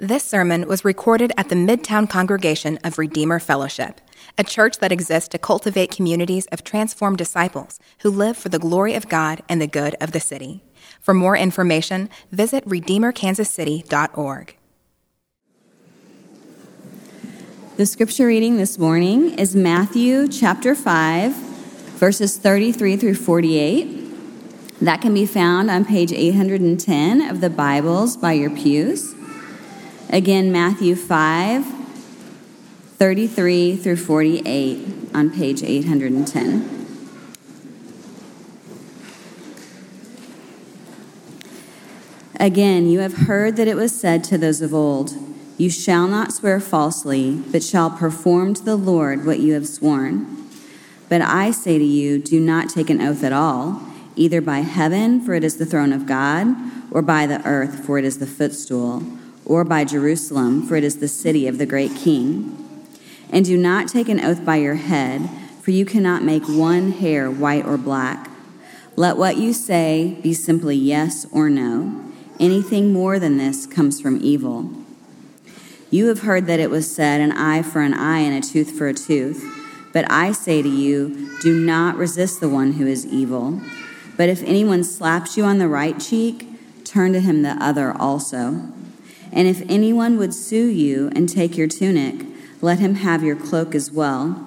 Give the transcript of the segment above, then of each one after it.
This sermon was recorded at the Midtown congregation of Redeemer Fellowship, a church that exists to cultivate communities of transformed disciples who live for the glory of God and the good of the city. For more information, visit redeemerkansascity.org. The scripture reading this morning is Matthew chapter 5, verses 33 through 48. That can be found on page 810 of the Bibles by your pews. Again, Matthew 5, 33 through 48 on page 810. Again, you have heard that it was said to those of old, You shall not swear falsely, but shall perform to the Lord what you have sworn. But I say to you, do not take an oath at all, either by heaven, for it is the throne of God, or by the earth, for it is the footstool or by Jerusalem, for it is the city of the great king. And do not take an oath by your head, for you cannot make one hair white or black. Let what you say be simply yes or no. Anything more than this comes from evil. You have heard that it was said, an eye for an eye and a tooth for a tooth. But I say to you, do not resist the one who is evil. But if anyone slaps you on the right cheek, turn to him the other also. And if anyone would sue you and take your tunic, let him have your cloak as well.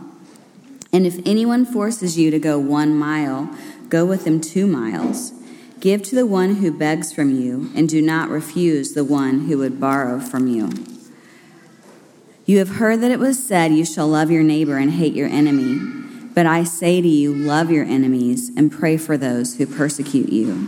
And if anyone forces you to go one mile, go with him two miles. Give to the one who begs from you, and do not refuse the one who would borrow from you. You have heard that it was said, You shall love your neighbor and hate your enemy. But I say to you, love your enemies and pray for those who persecute you,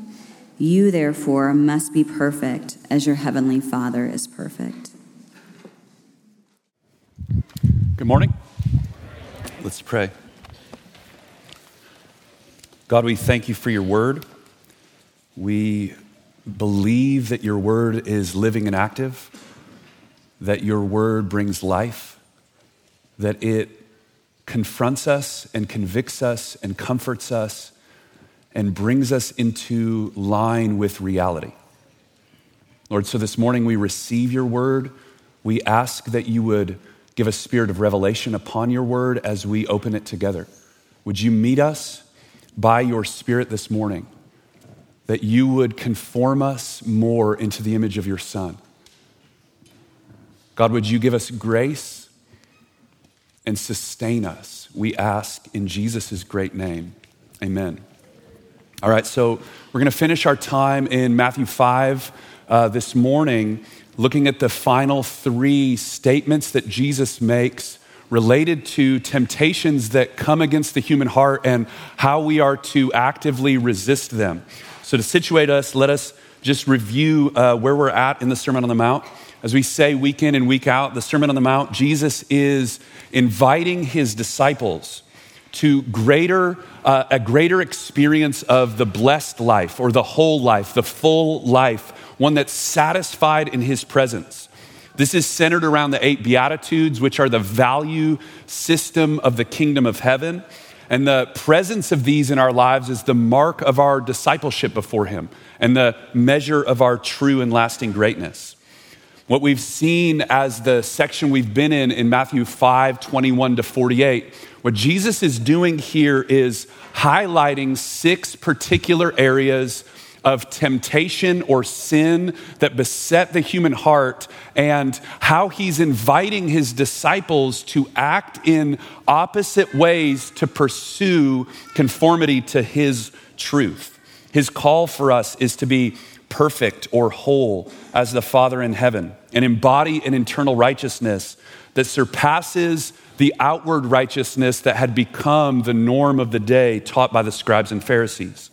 You, therefore, must be perfect as your heavenly Father is perfect. Good morning. Let's pray. God, we thank you for your word. We believe that your word is living and active, that your word brings life, that it confronts us and convicts us and comforts us and brings us into line with reality. Lord, so this morning we receive your word. We ask that you would Give a spirit of revelation upon your word as we open it together. Would you meet us by your spirit this morning? That you would conform us more into the image of your son. God, would you give us grace and sustain us? We ask in Jesus' great name. Amen. All right, so we're going to finish our time in Matthew 5 uh, this morning looking at the final three statements that Jesus makes related to temptations that come against the human heart and how we are to actively resist them. So, to situate us, let us just review uh, where we're at in the Sermon on the Mount. As we say week in and week out, the Sermon on the Mount, Jesus is inviting his disciples to greater, uh, a greater experience of the blessed life or the whole life, the full life one that's satisfied in his presence. This is centered around the eight Beatitudes, which are the value system of the kingdom of heaven. And the presence of these in our lives is the mark of our discipleship before Him and the measure of our true and lasting greatness. What we've seen as the section we've been in in Matthew 5 21 to 48, what Jesus is doing here is highlighting six particular areas of temptation or sin that beset the human heart and how he's inviting his disciples to act in opposite ways to pursue conformity to his truth. His call for us is to be perfect or whole as the Father in heaven and embody an internal righteousness that surpasses the outward righteousness that had become the norm of the day taught by the scribes and Pharisees.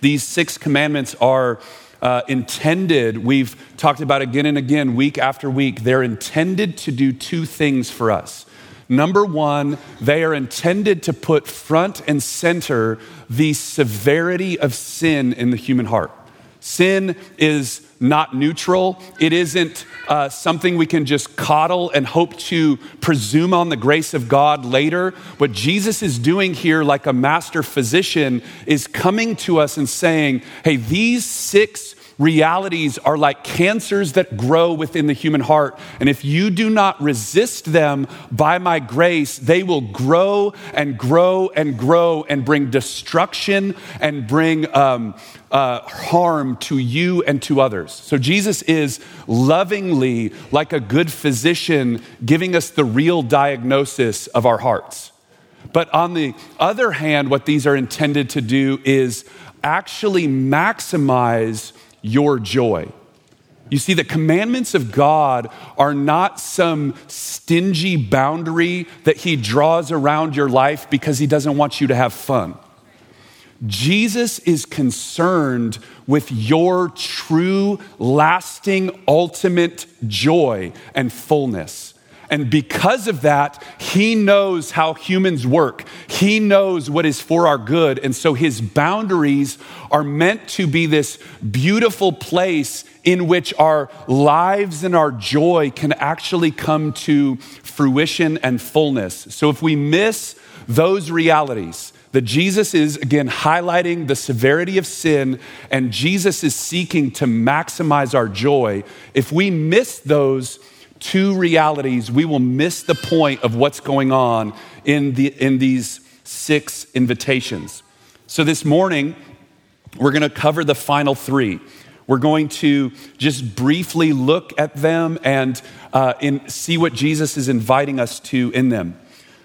These six commandments are uh, intended, we've talked about again and again, week after week, they're intended to do two things for us. Number one, they are intended to put front and center the severity of sin in the human heart. Sin is not neutral. It isn't uh, something we can just coddle and hope to presume on the grace of God later. What Jesus is doing here, like a master physician, is coming to us and saying, hey, these six realities are like cancers that grow within the human heart. And if you do not resist them by my grace, they will grow and grow and grow and bring destruction and bring um, uh, harm to you and to others. So Jesus is lovingly, like a good physician, giving us the real diagnosis of our hearts. But on the other hand, what these are intended to do is actually maximize your joy. You see, the commandments of God are not some stingy boundary that He draws around your life because He doesn't want you to have fun. Jesus is concerned with your true, lasting, ultimate joy and fullness. And because of that, he knows how humans work. He knows what is for our good. And so his boundaries are meant to be this beautiful place in which our lives and our joy can actually come to fruition and fullness. So if we miss those realities, that Jesus is again highlighting the severity of sin and Jesus is seeking to maximize our joy. If we miss those, two realities, we will miss the point of what's going on in, the, in these six invitations. So this morning, we're going to cover the final three. We're going to just briefly look at them and uh, in, see what Jesus is inviting us to in them.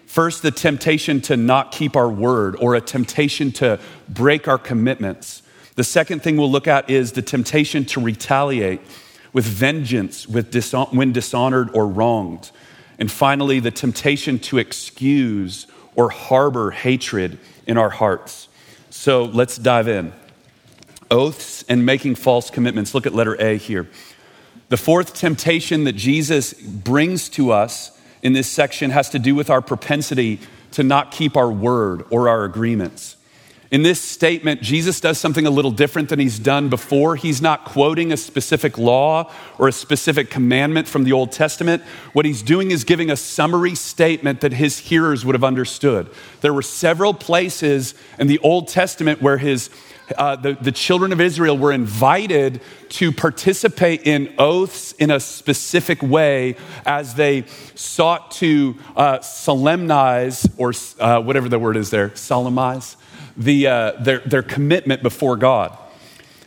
First, the temptation to not keep our word or a temptation to break our commitments. The second thing we'll look at is the temptation to retaliate with vengeance with when dishonored or wronged. And finally, the temptation to excuse or harbor hatred in our hearts. So let's dive in. Oaths and making false commitments. Look at letter A here. The fourth temptation that Jesus brings to us in this section has to do with our propensity to not keep our word or our agreements. In this statement, Jesus does something a little different than he's done before. He's not quoting a specific law or a specific commandment from the Old Testament. What he's doing is giving a summary statement that his hearers would have understood. There were several places in the Old Testament where his uh, the, the children of Israel were invited to participate in oaths in a specific way as they sought to uh, solemnize, or uh, whatever the word is there, solemnize, the, uh, their, their commitment before God.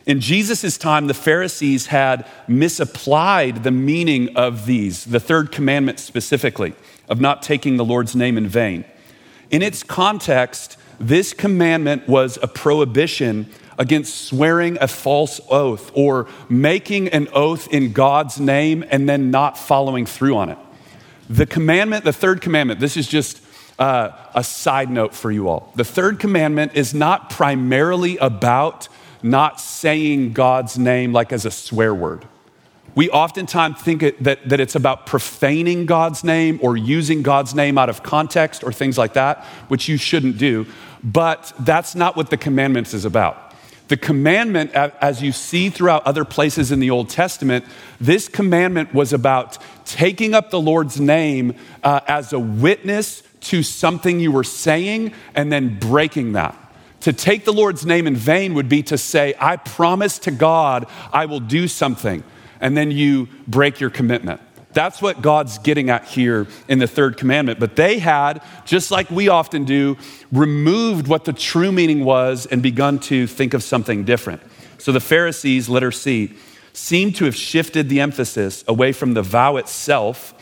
In Jesus' time, the Pharisees had misapplied the meaning of these, the third commandment specifically, of not taking the Lord's name in vain. In its context, this commandment was a prohibition against swearing a false oath or making an oath in God's name and then not following through on it. The commandment, the third commandment, this is just uh, a side note for you all. The third commandment is not primarily about not saying God's name like as a swear word. We oftentimes think it, that, that it's about profaning God's name or using God's name out of context or things like that, which you shouldn't do. But that's not what the commandments is about. The commandment, as you see throughout other places in the Old Testament, this commandment was about taking up the Lord's name uh, as a witness to something you were saying and then breaking that. To take the Lord's name in vain would be to say, I promise to God I will do something, and then you break your commitment. That's what God's getting at here in the third commandment. But they had, just like we often do, removed what the true meaning was and begun to think of something different. So the Pharisees, letter C, seem to have shifted the emphasis away from the vow itself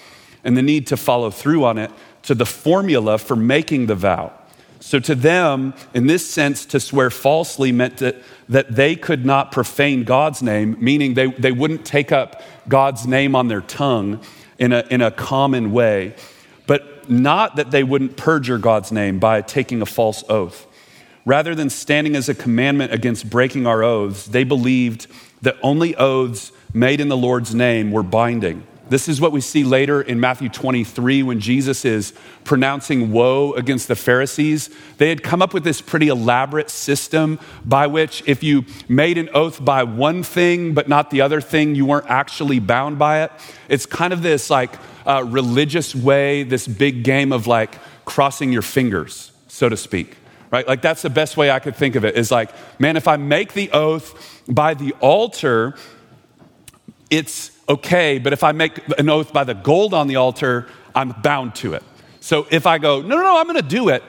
and the need to follow through on it to the formula for making the vow. So, to them, in this sense, to swear falsely meant that, that they could not profane God's name, meaning they, they wouldn't take up God's name on their tongue in a, in a common way, but not that they wouldn't perjure God's name by taking a false oath. Rather than standing as a commandment against breaking our oaths, they believed that only oaths made in the Lord's name were binding This is what we see later in Matthew 23 when Jesus is pronouncing woe against the Pharisees. They had come up with this pretty elaborate system by which, if you made an oath by one thing but not the other thing, you weren't actually bound by it. It's kind of this like uh, religious way, this big game of like crossing your fingers, so to speak. Right? Like that's the best way I could think of it is like, man, if I make the oath by the altar, it's okay, but if I make an oath by the gold on the altar, I'm bound to it. So if I go, no, no, no, I'm going to do it,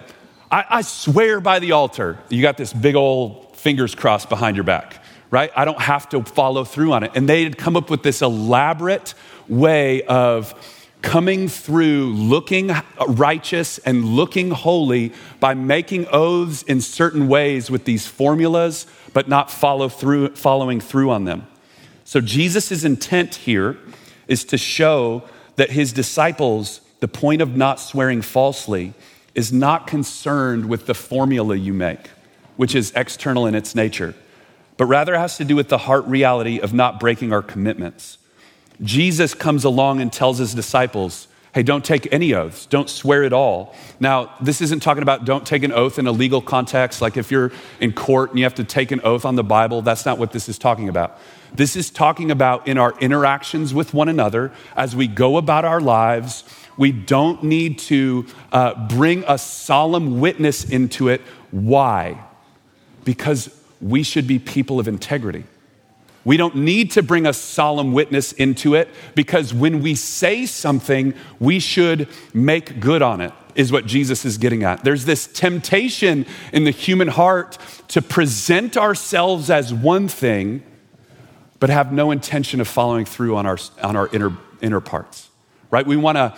I, I, swear by the altar, you got this big old fingers crossed behind your back, right? I don't have to follow through on it. And they had come up with this elaborate way of coming through looking righteous and looking holy by making oaths in certain ways with these formulas, but not follow through, following through on them. So, Jesus' intent here is to show that his disciples, the point of not swearing falsely, is not concerned with the formula you make, which is external in its nature, but rather has to do with the heart reality of not breaking our commitments. Jesus comes along and tells his disciples, hey, don't take any oaths, don't swear at all. Now, this isn't talking about don't take an oath in a legal context, like if you're in court and you have to take an oath on the Bible, that's not what this is talking about. This is talking about in our interactions with one another as we go about our lives. We don't need to uh, bring a solemn witness into it. Why? Because we should be people of integrity. We don't need to bring a solemn witness into it because when we say something, we should make good on it, is what Jesus is getting at. There's this temptation in the human heart to present ourselves as one thing, but have no intention of following through on our, on our inner, inner parts, right? We want to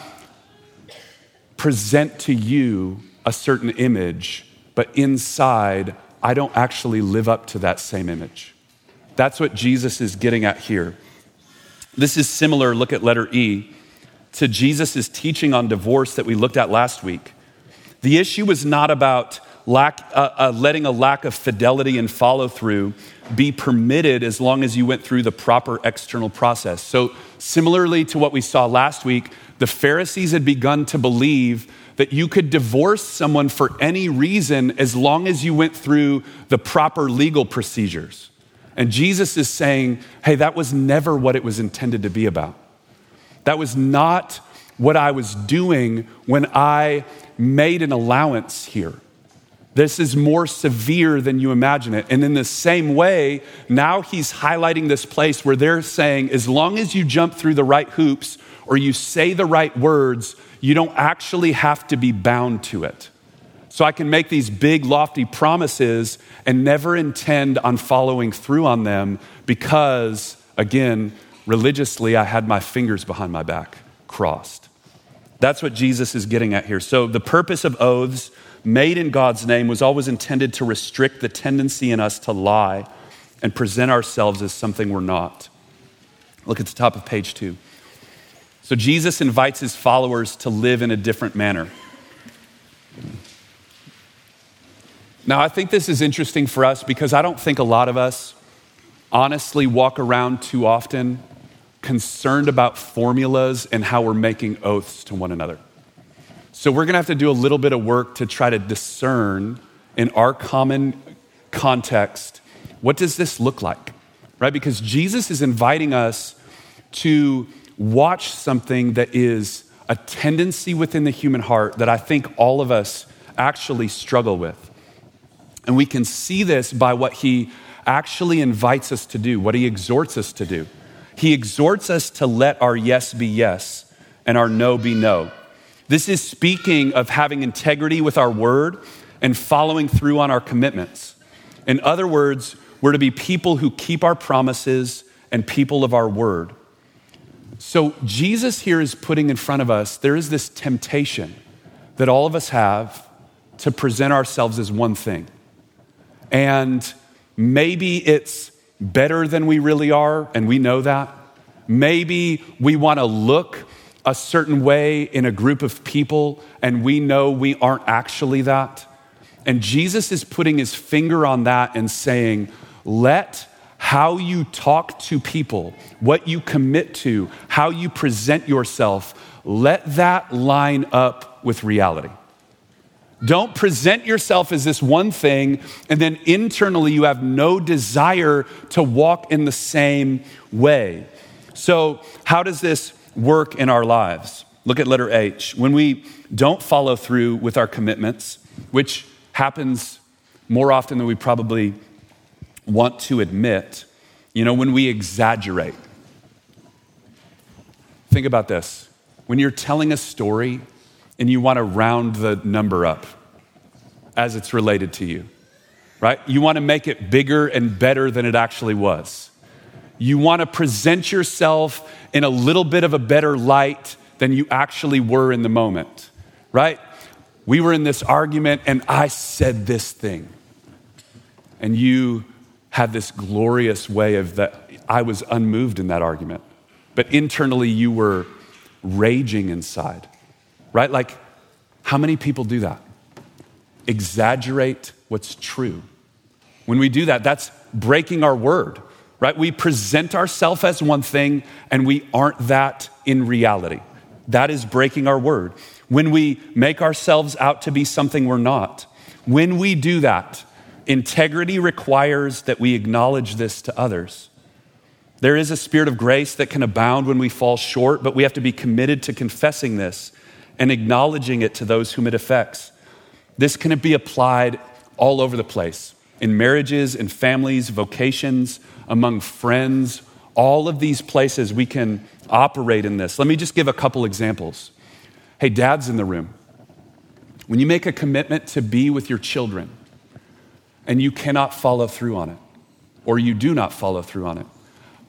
present to you a certain image, but inside, I don't actually live up to that same image. That's what Jesus is getting at here. This is similar, look at letter E, to Jesus' teaching on divorce that we looked at last week. The issue was not about lack, uh, uh, letting a lack of fidelity and follow through be permitted as long as you went through the proper external process. So, similarly to what we saw last week, the Pharisees had begun to believe that you could divorce someone for any reason as long as you went through the proper legal procedures. And Jesus is saying, hey, that was never what it was intended to be about. That was not what I was doing when I made an allowance here. This is more severe than you imagine it. And in the same way, now he's highlighting this place where they're saying, as long as you jump through the right hoops or you say the right words, you don't actually have to be bound to it. So I can make these big, lofty promises and never intend on following through on them because, again, religiously, I had my fingers behind my back crossed. That's what Jesus is getting at here. So the purpose of oaths made in God's name was always intended to restrict the tendency in us to lie and present ourselves as something we're not. Look at the top of page two. So Jesus invites his followers to live in a different manner. Now, I think this is interesting for us because I don't think a lot of us honestly walk around too often concerned about formulas and how we're making oaths to one another. So, we're gonna have to do a little bit of work to try to discern in our common context what does this look like, right? Because Jesus is inviting us to watch something that is a tendency within the human heart that I think all of us actually struggle with. And we can see this by what he actually invites us to do, what he exhorts us to do. He exhorts us to let our yes be yes and our no be no. This is speaking of having integrity with our word and following through on our commitments. In other words, we're to be people who keep our promises and people of our word. So, Jesus here is putting in front of us, there is this temptation that all of us have to present ourselves as one thing. And maybe it's better than we really are, and we know that. Maybe we want to look a certain way in a group of people, and we know we aren't actually that. And Jesus is putting his finger on that and saying, let how you talk to people, what you commit to, how you present yourself, let that line up with reality. Don't present yourself as this one thing and then internally you have no desire to walk in the same way. So, how does this work in our lives? Look at letter H. When we don't follow through with our commitments, which happens more often than we probably want to admit, you know, when we exaggerate. Think about this. When you're telling a story and you want to round the number up as it's related to you, right? You want to make it bigger and better than it actually was. You want to present yourself in a little bit of a better light than you actually were in the moment, right? We were in this argument and I said this thing. And you had this glorious way of that. I was unmoved in that argument. But internally, you were raging inside, right? Like, how many people do that? Exaggerate what's true. When we do that, that's breaking our word, right? We present ourselves as one thing and we aren't that in reality. That is breaking our word. When we make ourselves out to be something we're not, when we do that, integrity requires that we acknowledge this to others. There is a spirit of grace that can abound when we fall short, but we have to be committed to confessing this and acknowledging it to those whom it affects. This can be applied all over the place in marriages, in families, vocations, among friends, all of these places we can operate in this. Let me just give a couple examples. Hey, dads in the room, when you make a commitment to be with your children and you cannot follow through on it, or you do not follow through on it,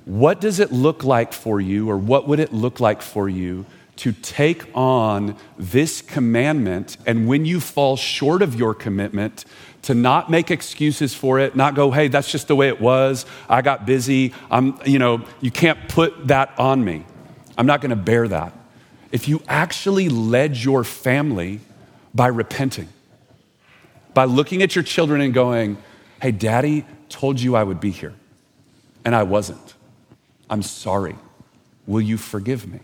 what does it look like for you, or what would it look like for you to take on this commandment? And when you fall short of your commitment, to not make excuses for it, not go, hey, that's just the way it was. I got busy. I'm, you know, you can't put that on me. I'm not going to bear that. If you actually led your family by repenting, by looking at your children and going, hey, daddy told you I would be here, and I wasn't. I'm sorry. Will you forgive me?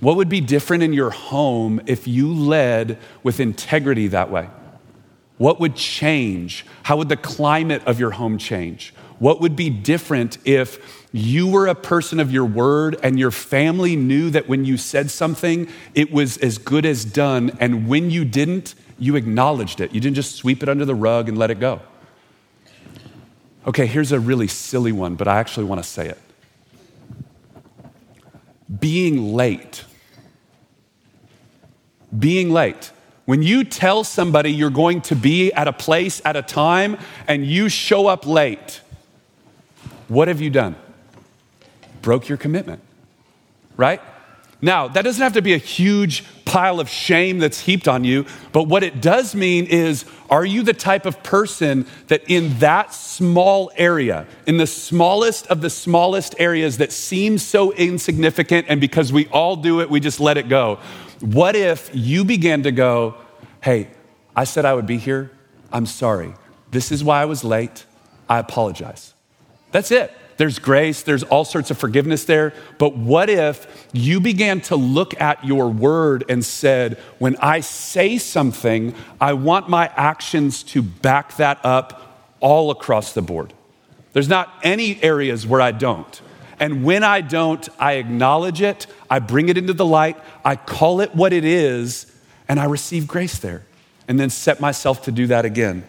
What would be different in your home if you led with integrity that way? What would change? How would the climate of your home change? What would be different if you were a person of your word and your family knew that when you said something, it was as good as done, and when you didn't, you acknowledged it? You didn't just sweep it under the rug and let it go. Okay, here's a really silly one, but I actually want to say it. Being late. Being late. When you tell somebody you're going to be at a place at a time and you show up late, what have you done? Broke your commitment, right? Now, that doesn't have to be a huge pile of shame that's heaped on you, but what it does mean is are you the type of person that in that small area, in the smallest of the smallest areas that seems so insignificant, and because we all do it, we just let it go? What if you began to go, hey, I said I would be here. I'm sorry. This is why I was late. I apologize. That's it. There's grace, there's all sorts of forgiveness there. But what if you began to look at your word and said, when I say something, I want my actions to back that up all across the board? There's not any areas where I don't. And when I don't, I acknowledge it, I bring it into the light, I call it what it is, and I receive grace there. And then set myself to do that again.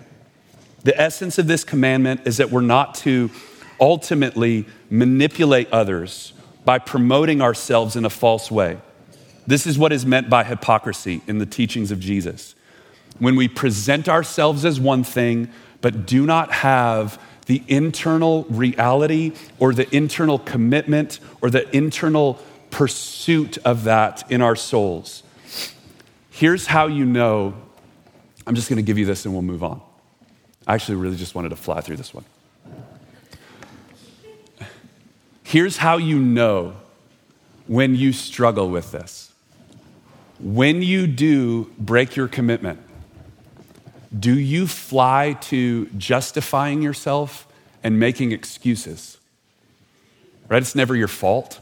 The essence of this commandment is that we're not to ultimately manipulate others by promoting ourselves in a false way. This is what is meant by hypocrisy in the teachings of Jesus. When we present ourselves as one thing, but do not have the internal reality or the internal commitment or the internal pursuit of that in our souls. Here's how you know. I'm just going to give you this and we'll move on. I actually really just wanted to fly through this one. Here's how you know when you struggle with this. When you do break your commitment, do you fly to justifying yourself and making excuses? right? It's never your fault.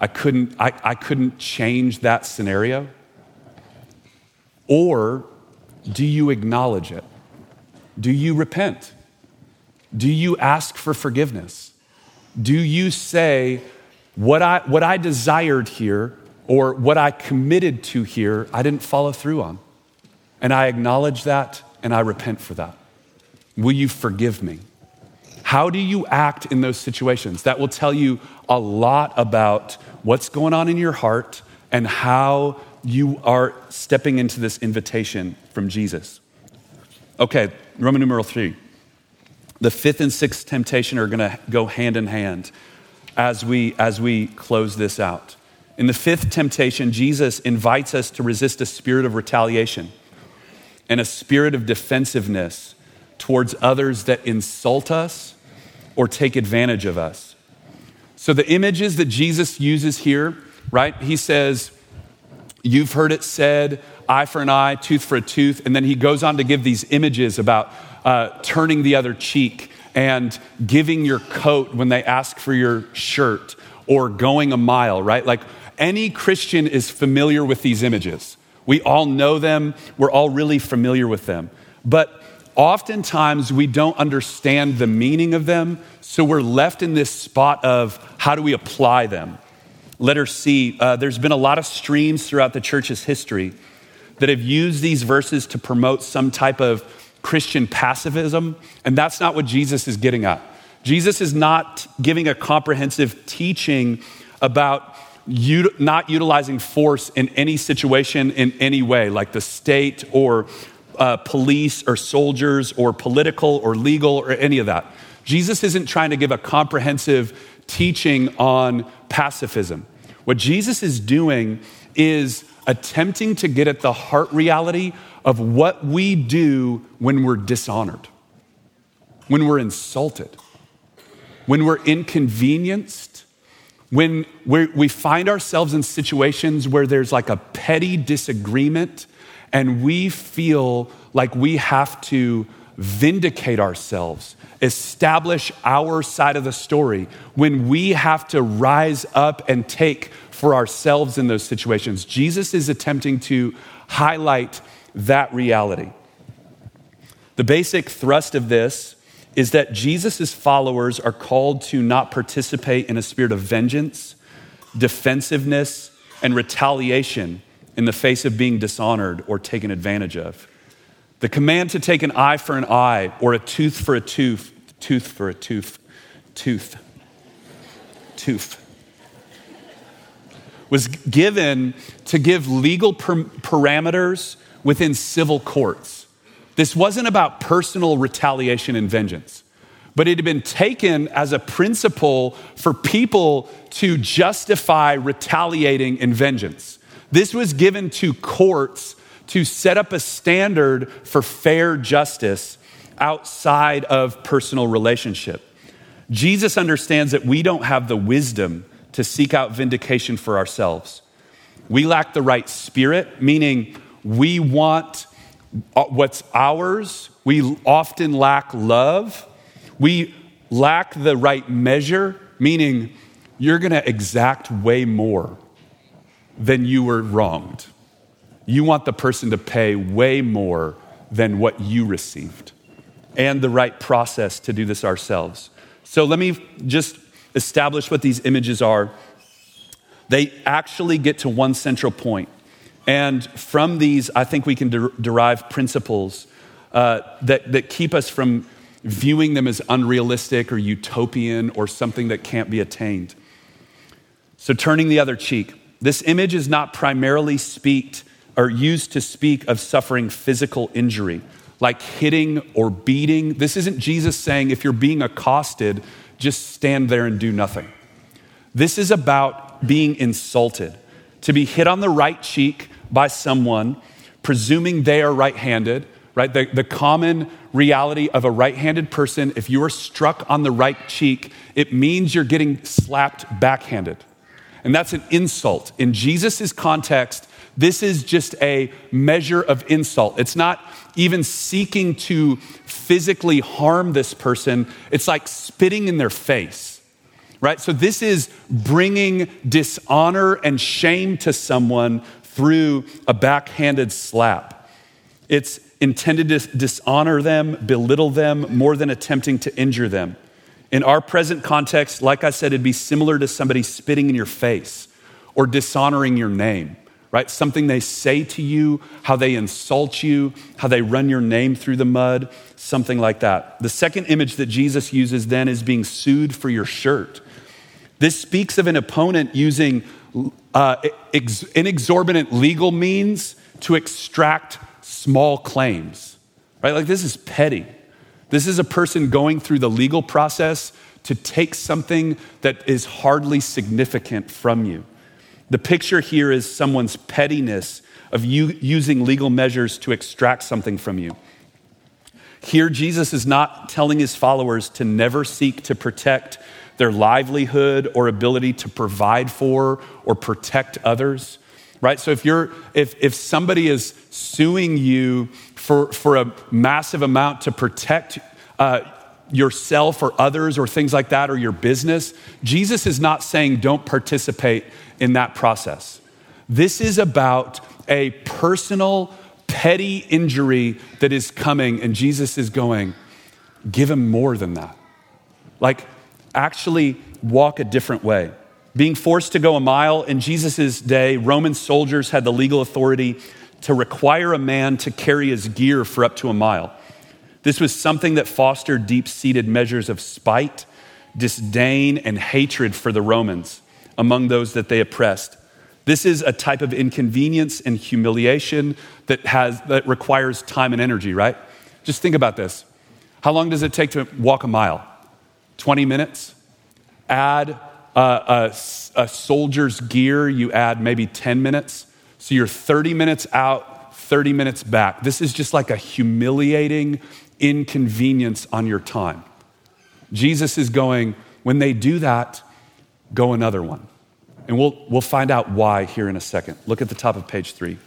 I couldn't, I, I couldn't change that scenario. Or do you acknowledge it? Do you repent? Do you ask for forgiveness? Do you say, what I, what I desired here or what I committed to here, I didn't follow through on? And I acknowledge that and I repent for that. Will you forgive me? How do you act in those situations? That will tell you a lot about what's going on in your heart and how you are stepping into this invitation from Jesus. Okay, Roman numeral three. The fifth and sixth temptation are going to go hand in hand as we, as we close this out. In the fifth temptation, Jesus invites us to resist a spirit of retaliation and a spirit of defensiveness towards others that insult us or take advantage of us. So, the images that Jesus uses here, right? He says, You've heard it said, eye for an eye, tooth for a tooth. And then he goes on to give these images about uh, turning the other cheek and giving your coat when they ask for your shirt or going a mile, right? Like any Christian is familiar with these images. We all know them, we're all really familiar with them. But oftentimes we don't understand the meaning of them, so we're left in this spot of how do we apply them? Letter C, uh, there's been a lot of streams throughout the church's history that have used these verses to promote some type of Christian pacifism, and that's not what Jesus is getting at. Jesus is not giving a comprehensive teaching about not utilizing force in any situation in any way, like the state or uh, police or soldiers or political or legal or any of that. Jesus isn't trying to give a comprehensive teaching on pacifism. What Jesus is doing is attempting to get at the heart reality of what we do when we're dishonored, when we're insulted, when we're inconvenienced, when we find ourselves in situations where there's like a petty disagreement and we feel like we have to vindicate ourselves, establish our side of the story, when we have to rise up and take for ourselves in those situations. Jesus is attempting to highlight that reality. The basic thrust of this is that Jesus' followers are called to not participate in a spirit of vengeance, defensiveness, and retaliation in the face of being dishonored or taken advantage of. The command to take an eye for an eye or a tooth for a tooth, tooth for a tooth, tooth, tooth, was given to give legal per- parameters within civil courts. This wasn't about personal retaliation and vengeance, but it had been taken as a principle for people to justify retaliating and vengeance. This was given to courts to set up a standard for fair justice outside of personal relationship. Jesus understands that we don't have the wisdom to seek out vindication for ourselves. We lack the right spirit, meaning we want Uh, what's ours. We often lack love. We lack the right measure, meaning you're going to exact way more than you were wronged. You want the person to pay way more than what you received, and the right process to do this ourselves. So let me just establish what these images are. They actually get to one central point and from these, I think we can de- derive principles uh, that, that keep us from viewing them as unrealistic or utopian or something that can't be attained. So, turning the other cheek. This image is not primarily speak or used to speak of suffering physical injury, like hitting or beating. This isn't Jesus saying if you're being accosted, just stand there and do nothing. This is about being insulted. To be hit on the right cheek by someone, presuming they are right handed, right? The, the common reality of a right handed person, if you are struck on the right cheek, it means you're getting slapped backhanded. And that's an insult. In Jesus' context, this is just a measure of insult. It's not even seeking to physically harm this person, it's like spitting in their face right? So this is bringing dishonor and shame to someone through a backhanded slap. It's intended to dishonor them, belittle them, more than attempting to injure them. In our present context, like I said, it'd be similar to somebody spitting in your face or dishonoring your name, right? Something they say to you, how they insult you, how they run your name through the mud, something like that. The second image that Jesus uses then is being sued for your shirt. This speaks of an opponent using uh, ex- inexorbitant legal means to extract small claims, right? Like this is petty. This is a person going through the legal process to take something that is hardly significant from you. The picture here is someone's pettiness of you using legal measures to extract something from you. Here, Jesus is not telling his followers to never seek to protect their livelihood or ability to provide for or protect others right? So if you're if if somebody is suing you for for a massive amount to protect uh, yourself or others or things like that or your business jesus is not saying don't participate in that process. This is about a personal petty injury that is coming and jesus is going give him more than that. Like actually walk a different way. Being forced to go a mile in Jesus' day, Roman soldiers had the legal authority to require a man to carry his gear for up to a mile. This was something that fostered deep seated measures of spite, disdain, and hatred for the Romans among those that they oppressed. This is a type of inconvenience and humiliation that, has, that requires time and energy, right? Just think about this. How long does it take to walk a mile? 20 minutes. Add a, a soldier's gear, you add maybe 10 minutes. So you're 30 minutes out, 30 minutes back. This is just like a humiliating inconvenience on your time. Jesus is going, when they do that, go another one. And we'll, we'll find out why here in a second. Look at the top of page three.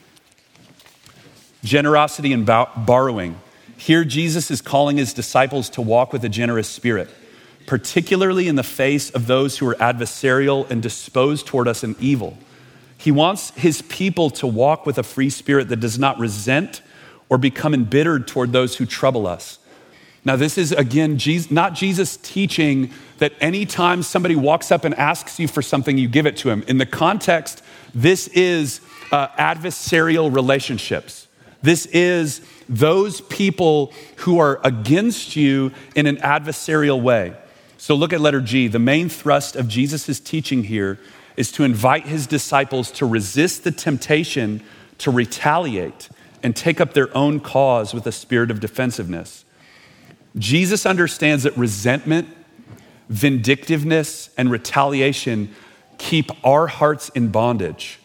Generosity and borrowing. Here, Jesus is calling his disciples to walk with a generous spirit particularly in the face of those who are adversarial and disposed toward us in evil. He wants his people to walk with a free spirit that does not resent or become embittered toward those who trouble us. Now, this is again not Jesus teaching that anytime somebody walks up and asks you for something, you give it to him. In the context, this is uh, adversarial relationships. This is those people who are against you in an adversarial way. So look at letter G. The main thrust of Jesus' teaching here is to invite his disciples to resist the temptation to retaliate and take up their own cause with a spirit of defensiveness. Jesus understands that resentment, vindictiveness, and retaliation keep our hearts in bondage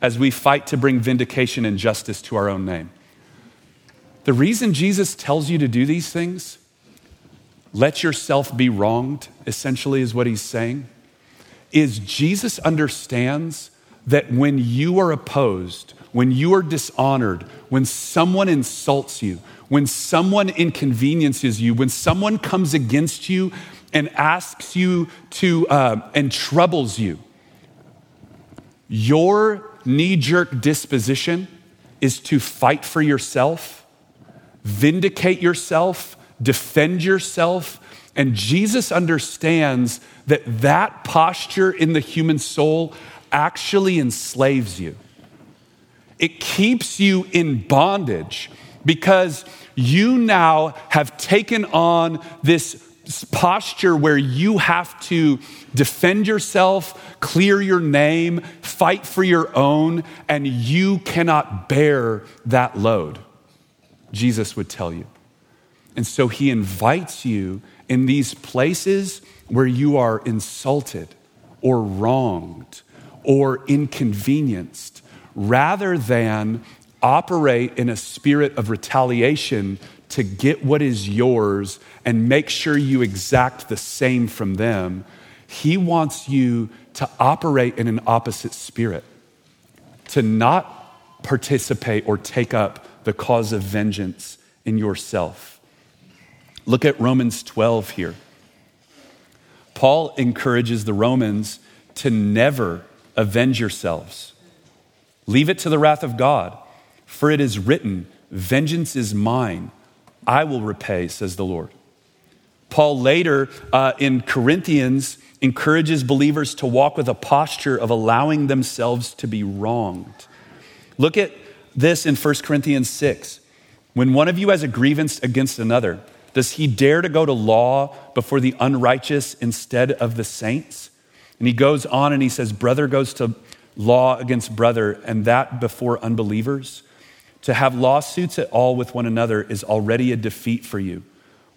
as we fight to bring vindication and justice to our own name. The reason Jesus tells you to do these things let yourself be wronged, essentially, is what he's saying. Is Jesus understands that when you are opposed, when you are dishonored, when someone insults you, when someone inconveniences you, when someone comes against you and asks you to, uh, and troubles you, your knee jerk disposition is to fight for yourself, vindicate yourself, defend yourself. And Jesus understands that that posture in the human soul actually enslaves you. It keeps you in bondage because you now have taken on this posture where you have to defend yourself, clear your name, fight for your own, and you cannot bear that load. Jesus would tell you. And so he invites you in these places where you are insulted or wronged or inconvenienced, rather than operate in a spirit of retaliation to get what is yours and make sure you exact the same from them. He wants you to operate in an opposite spirit, to not participate or take up the cause of vengeance in yourself. Look at Romans 12 here. Paul encourages the Romans to never avenge yourselves. Leave it to the wrath of God, for it is written, Vengeance is mine, I will repay, says the Lord. Paul later uh, in Corinthians encourages believers to walk with a posture of allowing themselves to be wronged. Look at this in 1 Corinthians 6. When one of you has a grievance against another, does he dare to go to law before the unrighteous instead of the saints? And he goes on and he says, Brother goes to law against brother, and that before unbelievers. To have lawsuits at all with one another is already a defeat for you.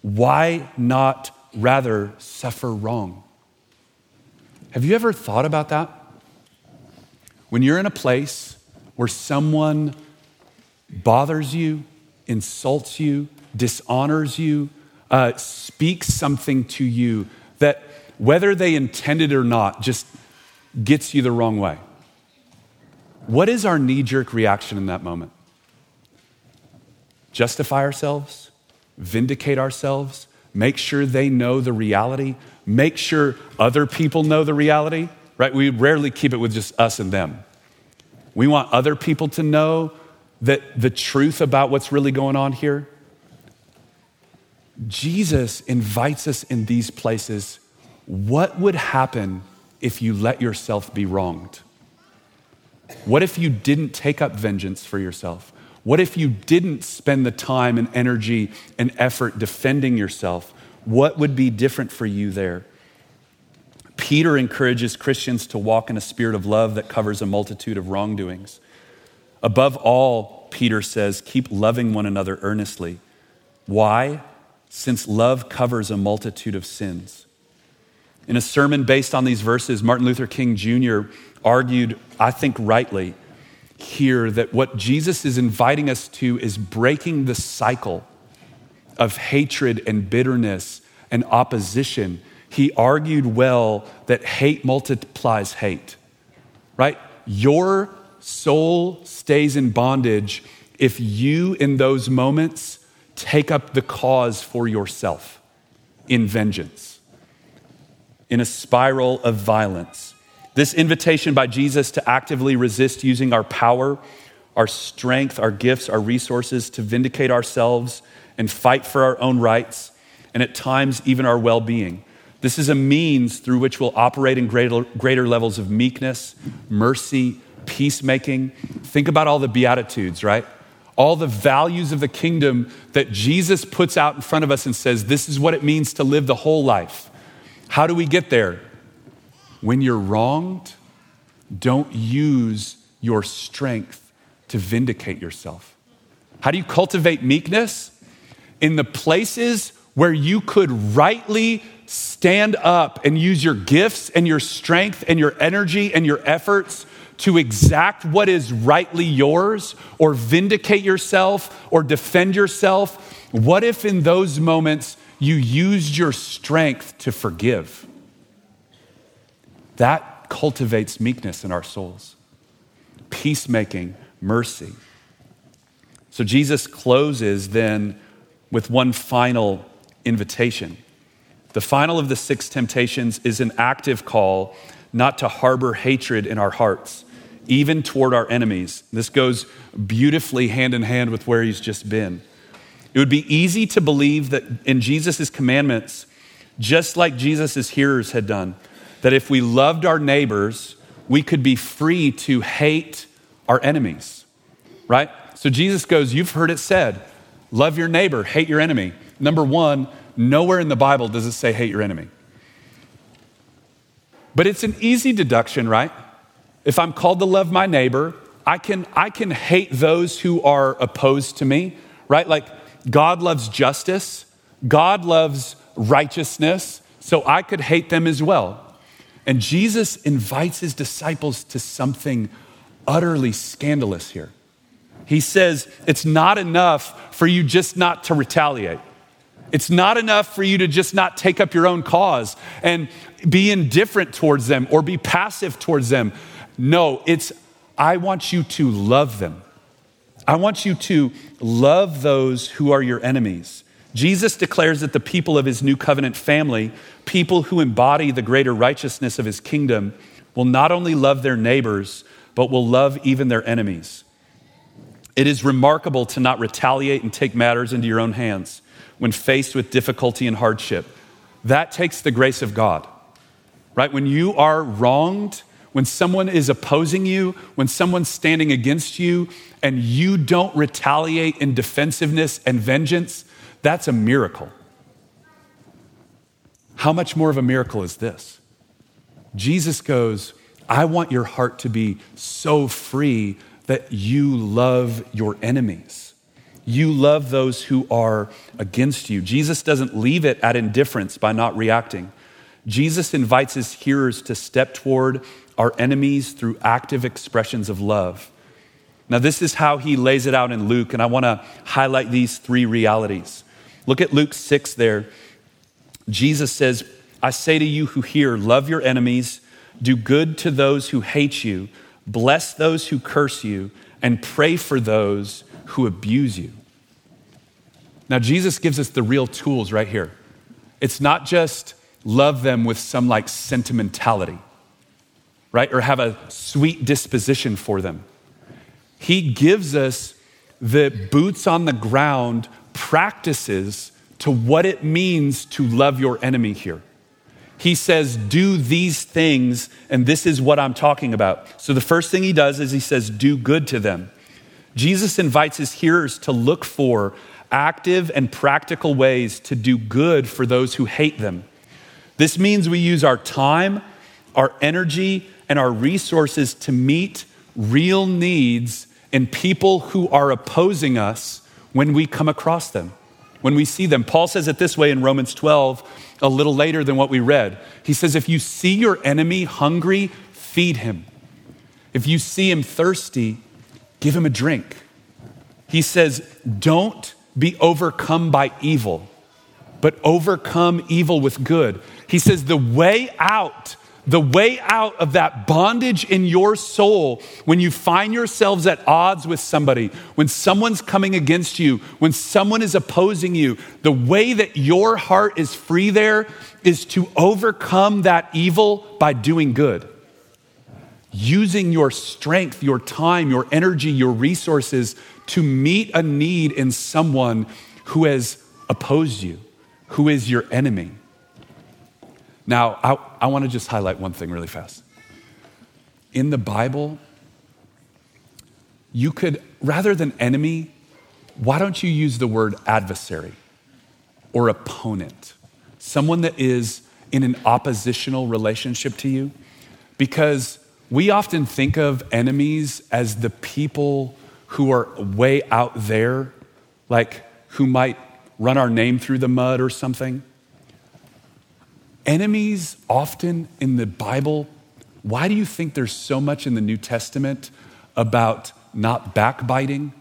Why not rather suffer wrong? Have you ever thought about that? When you're in a place where someone bothers you, insults you, dishonors you, uh, speaks something to you that, whether they intended or not, just gets you the wrong way. What is our knee jerk reaction in that moment? Justify ourselves, vindicate ourselves, make sure they know the reality, make sure other people know the reality, right? We rarely keep it with just us and them. We want other people to know that the truth about what's really going on here. Jesus invites us in these places. What would happen if you let yourself be wronged? What if you didn't take up vengeance for yourself? What if you didn't spend the time and energy and effort defending yourself? What would be different for you there? Peter encourages Christians to walk in a spirit of love that covers a multitude of wrongdoings. Above all, Peter says, keep loving one another earnestly. Why? Since love covers a multitude of sins. In a sermon based on these verses, Martin Luther King Jr. argued, I think rightly, here that what Jesus is inviting us to is breaking the cycle of hatred and bitterness and opposition. He argued well that hate multiplies hate, right? Your soul stays in bondage if you, in those moments, take up the cause for yourself in vengeance, in a spiral of violence. This invitation by Jesus to actively resist using our power, our strength, our gifts, our resources to vindicate ourselves and fight for our own rights, and at times even our well being. This is a means through which we'll operate in greater, greater levels of meekness, mercy, peacemaking. Think about all the Beatitudes, right? All the values of the kingdom that Jesus puts out in front of us and says, this is what it means to live the whole life. How do we get there? When you're wronged, don't use your strength to vindicate yourself. How do you cultivate meekness? In the places where you could rightly stand up and use your gifts and your strength and your energy and your efforts to exact what is rightly yours or vindicate yourself or defend yourself? What if in those moments you used your strength to forgive? That cultivates meekness in our souls, peacemaking, mercy. So Jesus closes then with one final invitation. The final of the six temptations is an active call not to harbor hatred in our hearts, even toward our enemies. This goes beautifully hand in hand with where he's just been. It would be easy to believe that in Jesus' commandments, just like Jesus' hearers had done, that if we loved our neighbors, we could be free to hate our enemies, right? So Jesus goes, You've heard it said, love your neighbor, hate your enemy. Number one, nowhere in the Bible does it say hate your enemy. But it's an easy deduction, right? If I'm called to love my neighbor, I can, I can hate those who are opposed to me, right? Like God loves justice, God loves righteousness, so I could hate them as well. And Jesus invites his disciples to something utterly scandalous here. He says, It's not enough for you just not to retaliate. It's not enough for you to just not take up your own cause and be indifferent towards them or be passive towards them. No, it's, I want you to love them. I want you to love those who are your enemies. Jesus declares that the people of his new covenant family, people who embody the greater righteousness of his kingdom, will not only love their neighbors, but will love even their enemies. It is remarkable to not retaliate and take matters into your own hands when faced with difficulty and hardship. That takes the grace of God, right? When you are wronged, when someone is opposing you, when someone's standing against you, and you don't retaliate in defensiveness and vengeance, that's a miracle. How much more of a miracle is this? Jesus goes, I want your heart to be so free that you love your enemies. You love those who are against you. Jesus doesn't leave it at indifference by not reacting. Jesus invites his hearers to step toward our enemies through active expressions of love. Now, this is how he lays it out in Luke, and I want to highlight these three realities. Look at Luke 6 there. Jesus says, I say to you who hear, love your enemies, do good to those who hate you, bless those who curse you, and pray for those who abuse you. Now, Jesus gives us the real tools right here. It's not just love them with some like sentimentality, right? Or have a sweet disposition for them. He gives us the boots on the ground practices to what it means to love your enemy here. He says, Do these things, and this is what I'm talking about. So the first thing he does is he says, Do good to them. Jesus invites his hearers to look for active and practical ways to do good for those who hate them. This means we use our time, our energy, and our resources to meet real needs and people who are opposing us when we come across them, when we see them. Paul says it this way in Romans 12, a little later than what we read. He says, If you see your enemy hungry, feed him. If you see him thirsty, give him a drink. He says, Don't be overcome by evil, but overcome evil with good. He says, The way out the way out of that bondage in your soul when you find yourselves at odds with somebody, when someone's coming against you, when someone is opposing you, the way that your heart is free there is to overcome that evil by doing good. Using your strength, your time, your energy, your resources to meet a need in someone who has opposed you, who is your enemy. Now, I, I want to just highlight one thing really fast. In the Bible, you could, rather than enemy, why don't you use the word adversary or opponent? Someone that is in an oppositional relationship to you? Because we often think of enemies as the people who are way out there, like who might run our name through the mud or something. Enemies, often in the Bible, why do you think there's so much in the New Testament about not backbiting,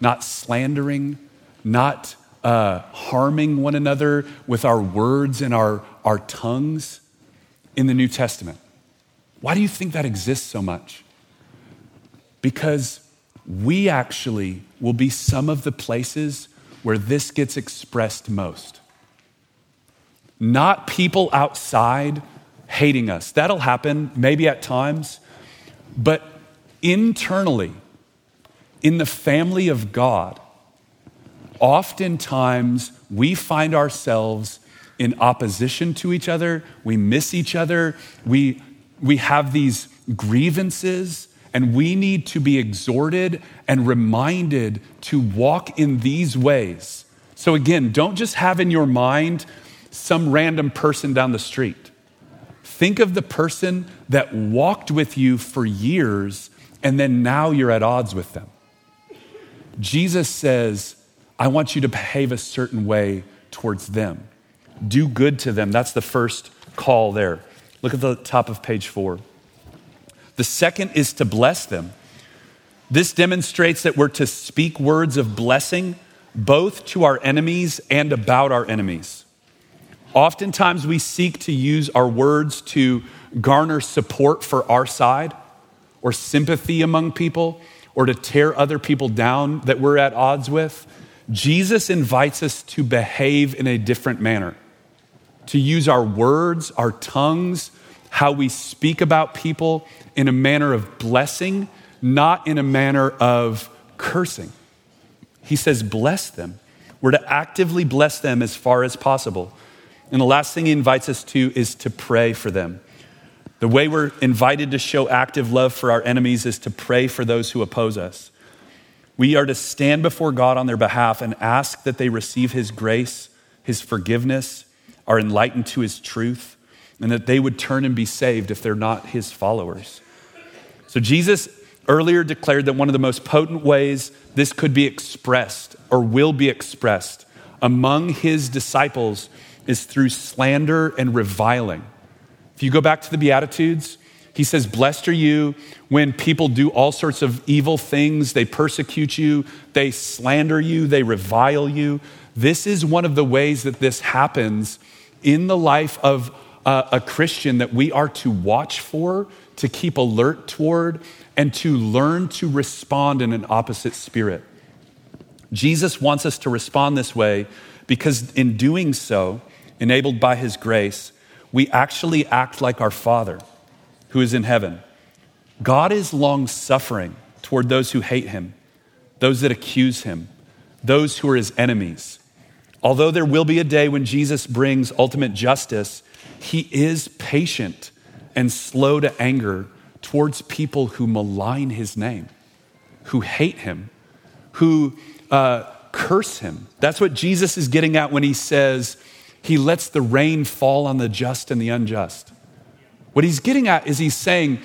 not slandering, not uh, harming one another with our words and our, our tongues in the New Testament? Why do you think that exists so much? Because we actually will be some of the places where this gets expressed most not people outside hating us. That'll happen maybe at times, but internally, in the family of God, oftentimes we find ourselves in opposition to each other. We miss each other. We, we have these grievances, and we need to be exhorted and reminded to walk in these ways. So, again, don't just have in your mind some random person down the street. Think of the person that walked with you for years and then now you're at odds with them. Jesus says, I want you to behave a certain way towards them. Do good to them. That's the first call there. Look at the top of page four. The second is to bless them. This demonstrates that we're to speak words of blessing both to our enemies and about our enemies. Oftentimes, we seek to use our words to garner support for our side or sympathy among people or to tear other people down that we're at odds with. Jesus invites us to behave in a different manner, to use our words, our tongues, how we speak about people in a manner of blessing, not in a manner of cursing. He says, bless them. We're to actively bless them as far as possible. And the last thing he invites us to is to pray for them. The way we're invited to show active love for our enemies is to pray for those who oppose us. We are to stand before God on their behalf and ask that they receive His grace, His forgiveness, are enlightened to His truth, and that they would turn and be saved if they're not His followers. So, Jesus earlier declared that one of the most potent ways this could be expressed or will be expressed among His disciples is through slander and reviling. If you go back to the Beatitudes, he says, Blessed are you when people do all sorts of evil things. They persecute you, they slander you, they revile you. This is one of the ways that this happens in the life of a, a Christian that we are to watch for, to keep alert toward, and to learn to respond in an opposite spirit. Jesus wants us to respond this way because, in doing so, enabled by his grace, we actually act like our Father who is in heaven. God is long suffering toward those who hate him, those that accuse him, those who are his enemies. Although there will be a day when Jesus brings ultimate justice, he is patient and slow to anger towards people who malign his name, who hate him, who uh, curse him. That's what Jesus is getting at when he says he lets the rain fall on the just and the unjust. What he's getting at is he's saying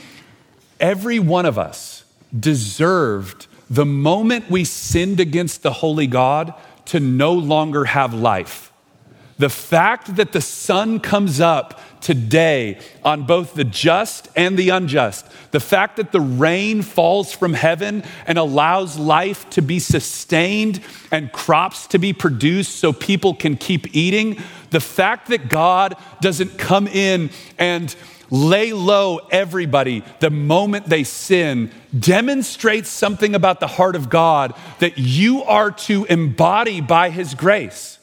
every one of us deserved the moment we sinned against the holy God to no longer have life. The fact that the sun comes up today on both the just and the unjust, the fact that the rain falls from heaven and allows life to be sustained and crops to be produced so people can keep eating, the fact that God doesn't come in and lay low everybody the moment they sin demonstrates something about the heart of God that you are to embody by His grace.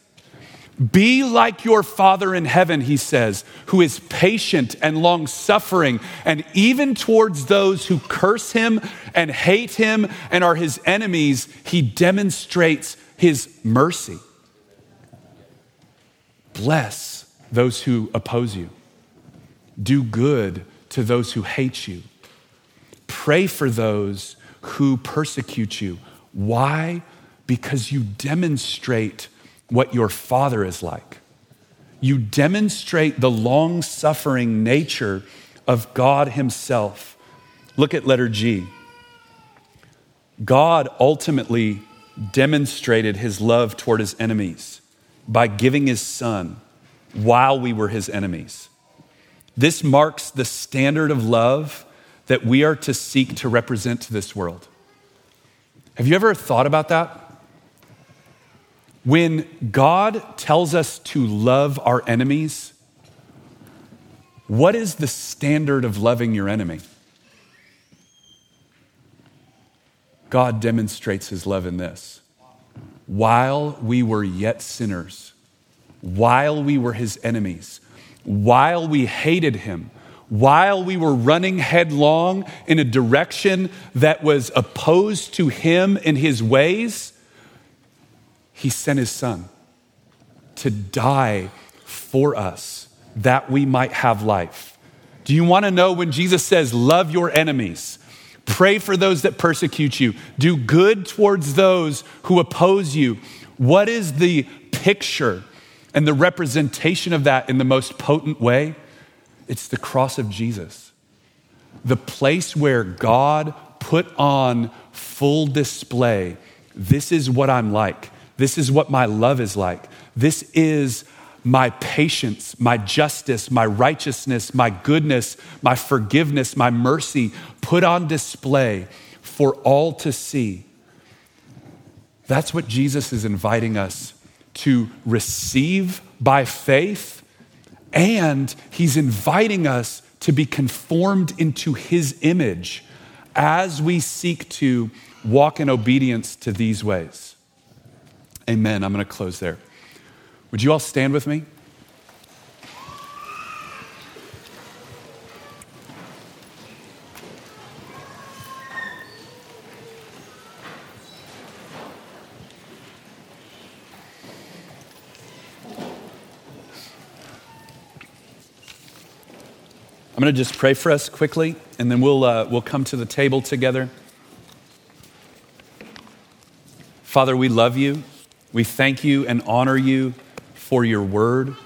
Be like your Father in heaven, he says, who is patient and long suffering, and even towards those who curse him and hate him and are his enemies, he demonstrates his mercy. Bless those who oppose you. Do good to those who hate you. Pray for those who persecute you. Why? Because you demonstrate what your Father is like. You demonstrate the long suffering nature of God Himself. Look at letter G. God ultimately demonstrated His love toward His enemies by giving His Son while we were His enemies. This marks the standard of love that we are to seek to represent to this world. Have you ever thought about that? When God tells us to love our enemies, what is the standard of loving your enemy? God demonstrates his love in this. While we were yet sinners, while we were his enemies, while we hated him, while we were running headlong in a direction that was opposed to him and his ways, he sent his son to die for us that we might have life. Do you want to know when Jesus says, Love your enemies? Pray for those that persecute you. Do good towards those who oppose you. What is the picture and the representation of that in the most potent way, it's the cross of Jesus. The place where God put on full display this is what I'm like. This is what my love is like. This is my patience, my justice, my righteousness, my goodness, my forgiveness, my mercy put on display for all to see. That's what Jesus is inviting us to receive by faith, and he's inviting us to be conformed into his image as we seek to walk in obedience to these ways. Amen. I'm going to close there. Would you all stand with me? I'm going to just pray for us quickly, and then we'll, uh, we'll come to the table together. Father, we love you. We thank you and honor you for your word.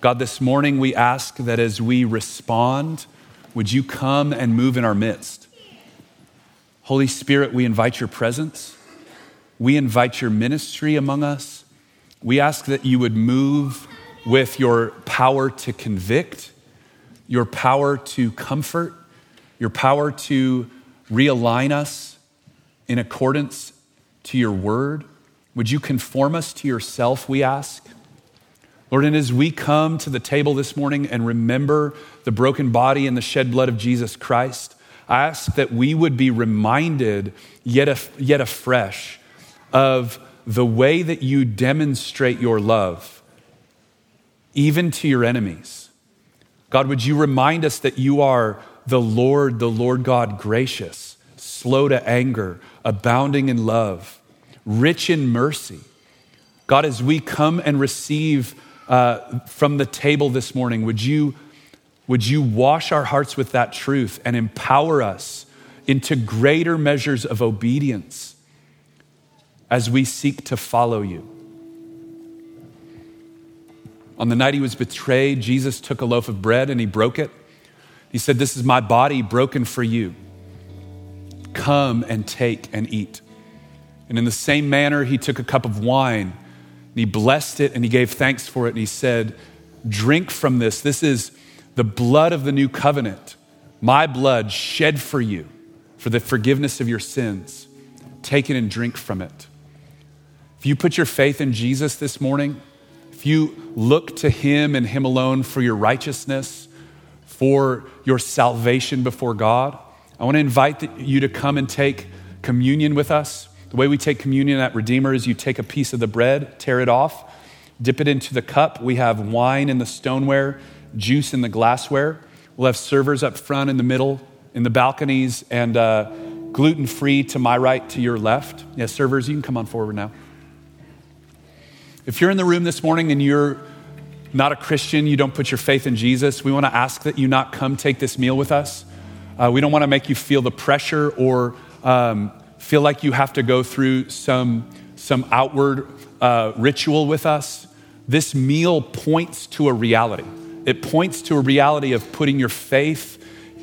God, this morning we ask that as we respond, would you come and move in our midst? Holy Spirit, we invite your presence. We invite your ministry among us. We ask that you would move with your power to convict your power to comfort, your power to realign us in accordance to your word. Would you conform us to yourself, we ask? Lord, and as we come to the table this morning and remember the broken body and the shed blood of Jesus Christ, I ask that we would be reminded yet, yet afresh of the way that you demonstrate your love, even to your enemies. God, would you remind us that you are the Lord, the Lord God, gracious, slow to anger, abounding in love, rich in mercy. God, as we come and receive uh, from the table this morning, would you, would you wash our hearts with that truth and empower us into greater measures of obedience as we seek to follow you? On the night he was betrayed, Jesus took a loaf of bread and he broke it. He said, This is my body broken for you. Come and take and eat. And in the same manner, he took a cup of wine and he blessed it and he gave thanks for it. And he said, Drink from this. This is the blood of the new covenant, my blood shed for you for the forgiveness of your sins. Take it and drink from it. If you put your faith in Jesus this morning, if you look to Him and Him alone for your righteousness, for your salvation before God, I want to invite you to come and take communion with us. The way we take communion at Redeemer is you take a piece of the bread, tear it off, dip it into the cup. We have wine in the stoneware, juice in the glassware. We'll have servers up front, in the middle, in the balconies, and uh, gluten free to my right, to your left. Yeah, servers, you can come on forward now. If you're in the room this morning and you're not a Christian, you don't put your faith in Jesus, we want to ask that you not come take this meal with us. Uh, we don't want to make you feel the pressure or um, feel like you have to go through some, some outward uh, ritual with us. This meal points to a reality. It points to a reality of putting your faith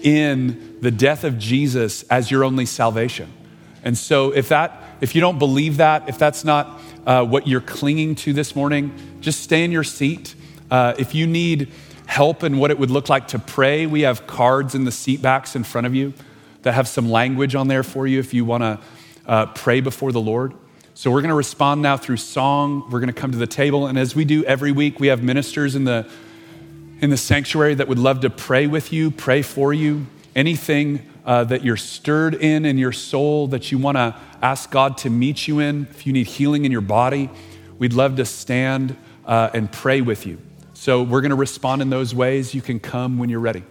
in the death of Jesus as your only salvation. And so if that if you don't believe that, if that's not uh, what you're clinging to this morning, just stay in your seat. Uh, if you need help in what it would look like to pray, we have cards in the seat backs in front of you that have some language on there for you if you want to uh, pray before the Lord. So we're going to respond now through song. We're going to come to the table, and as we do every week, we have ministers in the in the sanctuary that would love to pray with you, pray for you. Anything uh, that you're stirred in in your soul that you want to ask God to meet you in, if you need healing in your body, we'd love to stand uh, and pray with you. So we're going to respond in those ways. You can come when you're ready.